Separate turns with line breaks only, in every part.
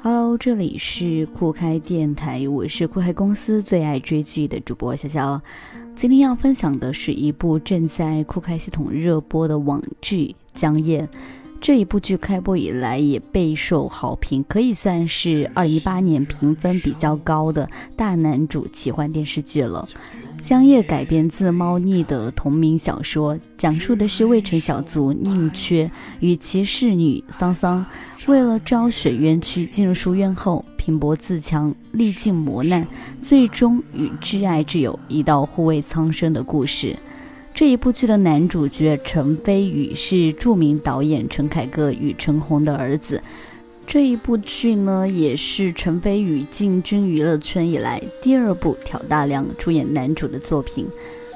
Hello，这里是酷开电台，我是酷开公司最爱追剧的主播小小。今天要分享的是一部正在酷开系统热播的网剧《江夜》。这一部剧开播以来也备受好评，可以算是二一八年评分比较高的大男主奇幻电视剧了。江夜改编自猫腻的同名小说，讲述的是渭城小卒宁缺与其侍女桑桑，为了昭雪冤屈进入书院后，拼搏自强，历尽磨难，最终与挚爱挚友一道护卫苍生的故事。这一部剧的男主角陈飞宇是著名导演陈凯歌与陈红的儿子。这一部剧呢，也是陈飞宇进军娱乐圈以来第二部挑大梁出演男主的作品。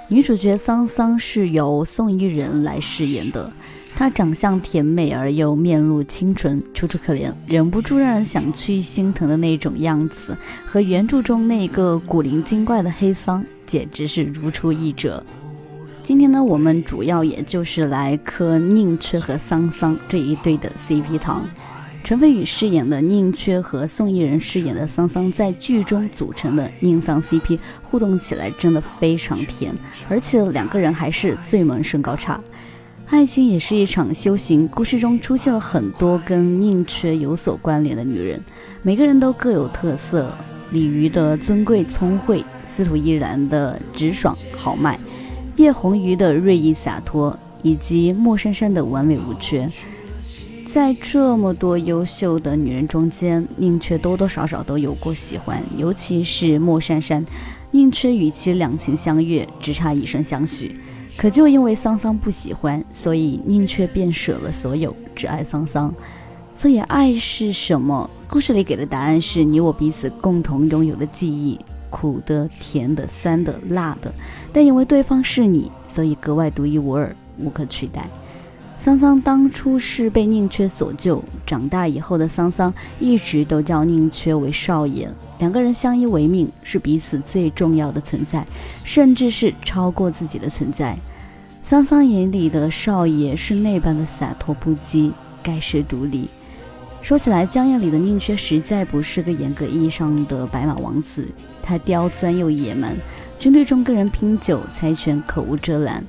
女主角桑桑是由宋伊人来饰演的，她长相甜美而又面露清纯，楚楚可怜，忍不住让人想去心疼的那种样子，和原著中那个古灵精怪的黑桑简直是如出一辙。今天呢，我们主要也就是来磕宁缺和桑桑这一对的 CP 糖。陈飞宇饰演的宁缺和宋轶人饰演的桑桑在剧中组成的宁桑 CP 互动起来真的非常甜，而且两个人还是最萌身高差。爱情也是一场修行，故事中出现了很多跟宁缺有所关联的女人，每个人都各有特色。李鱼的尊贵聪慧，司徒依然的直爽豪迈，叶红鱼的锐意洒脱，以及莫珊珊的完美无缺。在这么多优秀的女人中间，宁缺多多少少都有过喜欢，尤其是莫珊珊。宁缺与其两情相悦，只差以身相许。可就因为桑桑不喜欢，所以宁缺便舍了所有，只爱桑桑。所以爱是什么？故事里给的答案是你我彼此共同拥有的记忆，苦的、甜的、酸的、辣的。但因为对方是你，所以格外独一无二，无可取代。桑桑当初是被宁缺所救，长大以后的桑桑一直都叫宁缺为少爷，两个人相依为命，是彼此最重要的存在，甚至是超过自己的存在。桑桑眼里的少爷是那般的洒脱不羁，盖世独立。说起来，江夜里的宁缺实在不是个严格意义上的白马王子，他刁钻又野蛮，军队中跟人拼酒，猜拳口无遮拦。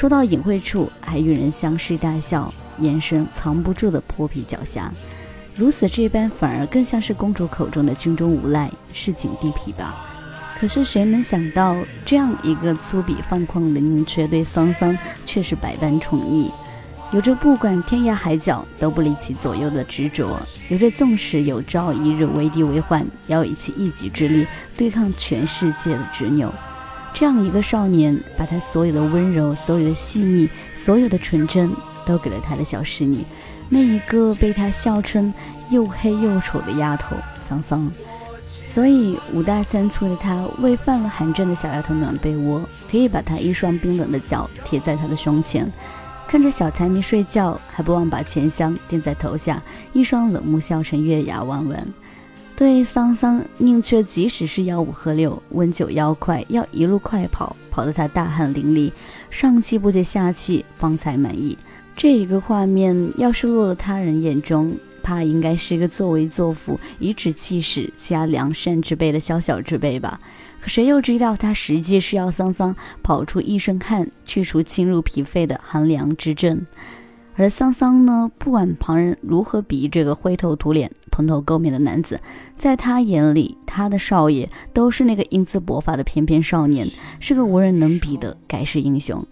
说到隐晦处，还与人相视大笑，眼神藏不住的泼皮狡黠。如此这般，反而更像是公主口中的军中无赖、市井地痞吧。可是谁能想到，这样一个粗鄙放旷的宁缺，对桑桑却是百般宠溺，有着不管天涯海角都不离其左右的执着，有着纵使有朝一日为敌为患，也要以其一己之力对抗全世界的执拗。这样一个少年，把他所有的温柔、所有的细腻、所有的纯真，都给了他的小侍女，那一个被他笑称又黑又丑的丫头桑桑。所以五大三粗的他，为犯了寒症的小丫头暖被窝，可以把她一双冰冷的脚贴在他的胸前，看着小财迷睡觉，还不忘把钱箱垫在头下，一双冷目笑成月牙弯弯。对桑桑，宁缺即使是吆五喝六、温酒要快，要一路快跑，跑得他大汗淋漓，上气不接下气，方才满意。这一个画面，要是落了他人眼中，怕应该是个作威作福、颐指气使、加良善之辈的小小之辈吧。可谁又知道，他实际是要桑桑跑出一身汗，去除侵入脾肺的寒凉之症。而桑桑呢，不管旁人如何鄙夷这个灰头土脸、蓬头垢面的男子，在他眼里，他的少爷都是那个英姿勃发的翩翩少年，是个无人能比的盖世英雄。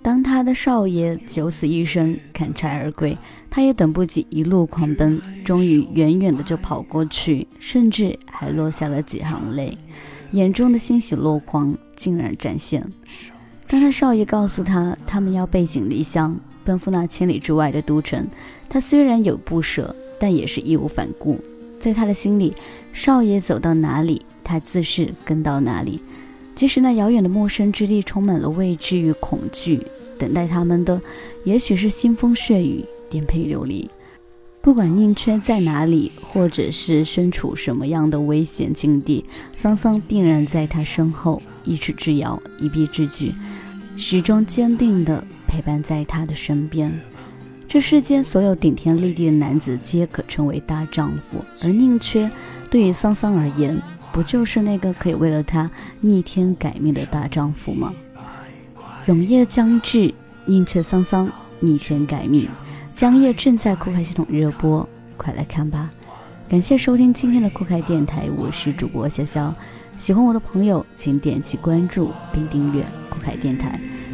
当他的少爷九死一生、砍柴而归，他也等不及，一路狂奔，终于远远的就跑过去，甚至还落下了几行泪，眼中的欣喜若狂竟然展现。当他少爷告诉他，他们要背井离乡。奔赴那千里之外的都城，他虽然有不舍，但也是义无反顾。在他的心里，少爷走到哪里，他自是跟到哪里。即使那遥远的陌生之地充满了未知与恐惧，等待他们的也许是腥风血雨、颠沛流离。不管宁缺在哪里，或者是身处什么样的危险境地，桑桑定然在他身后，一尺之遥，一臂之距，始终坚定的。陪伴在他的身边，这世间所有顶天立地的男子皆可称为大丈夫，而宁缺对于桑桑而言，不就是那个可以为了他逆天改命的大丈夫吗？永夜将至，宁缺桑桑逆天改命，江夜正在酷开系统热播，快来看吧！感谢收听今天的酷开电台，我是主播潇潇。喜欢我的朋友，请点击关注并订阅酷开电台，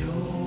joy.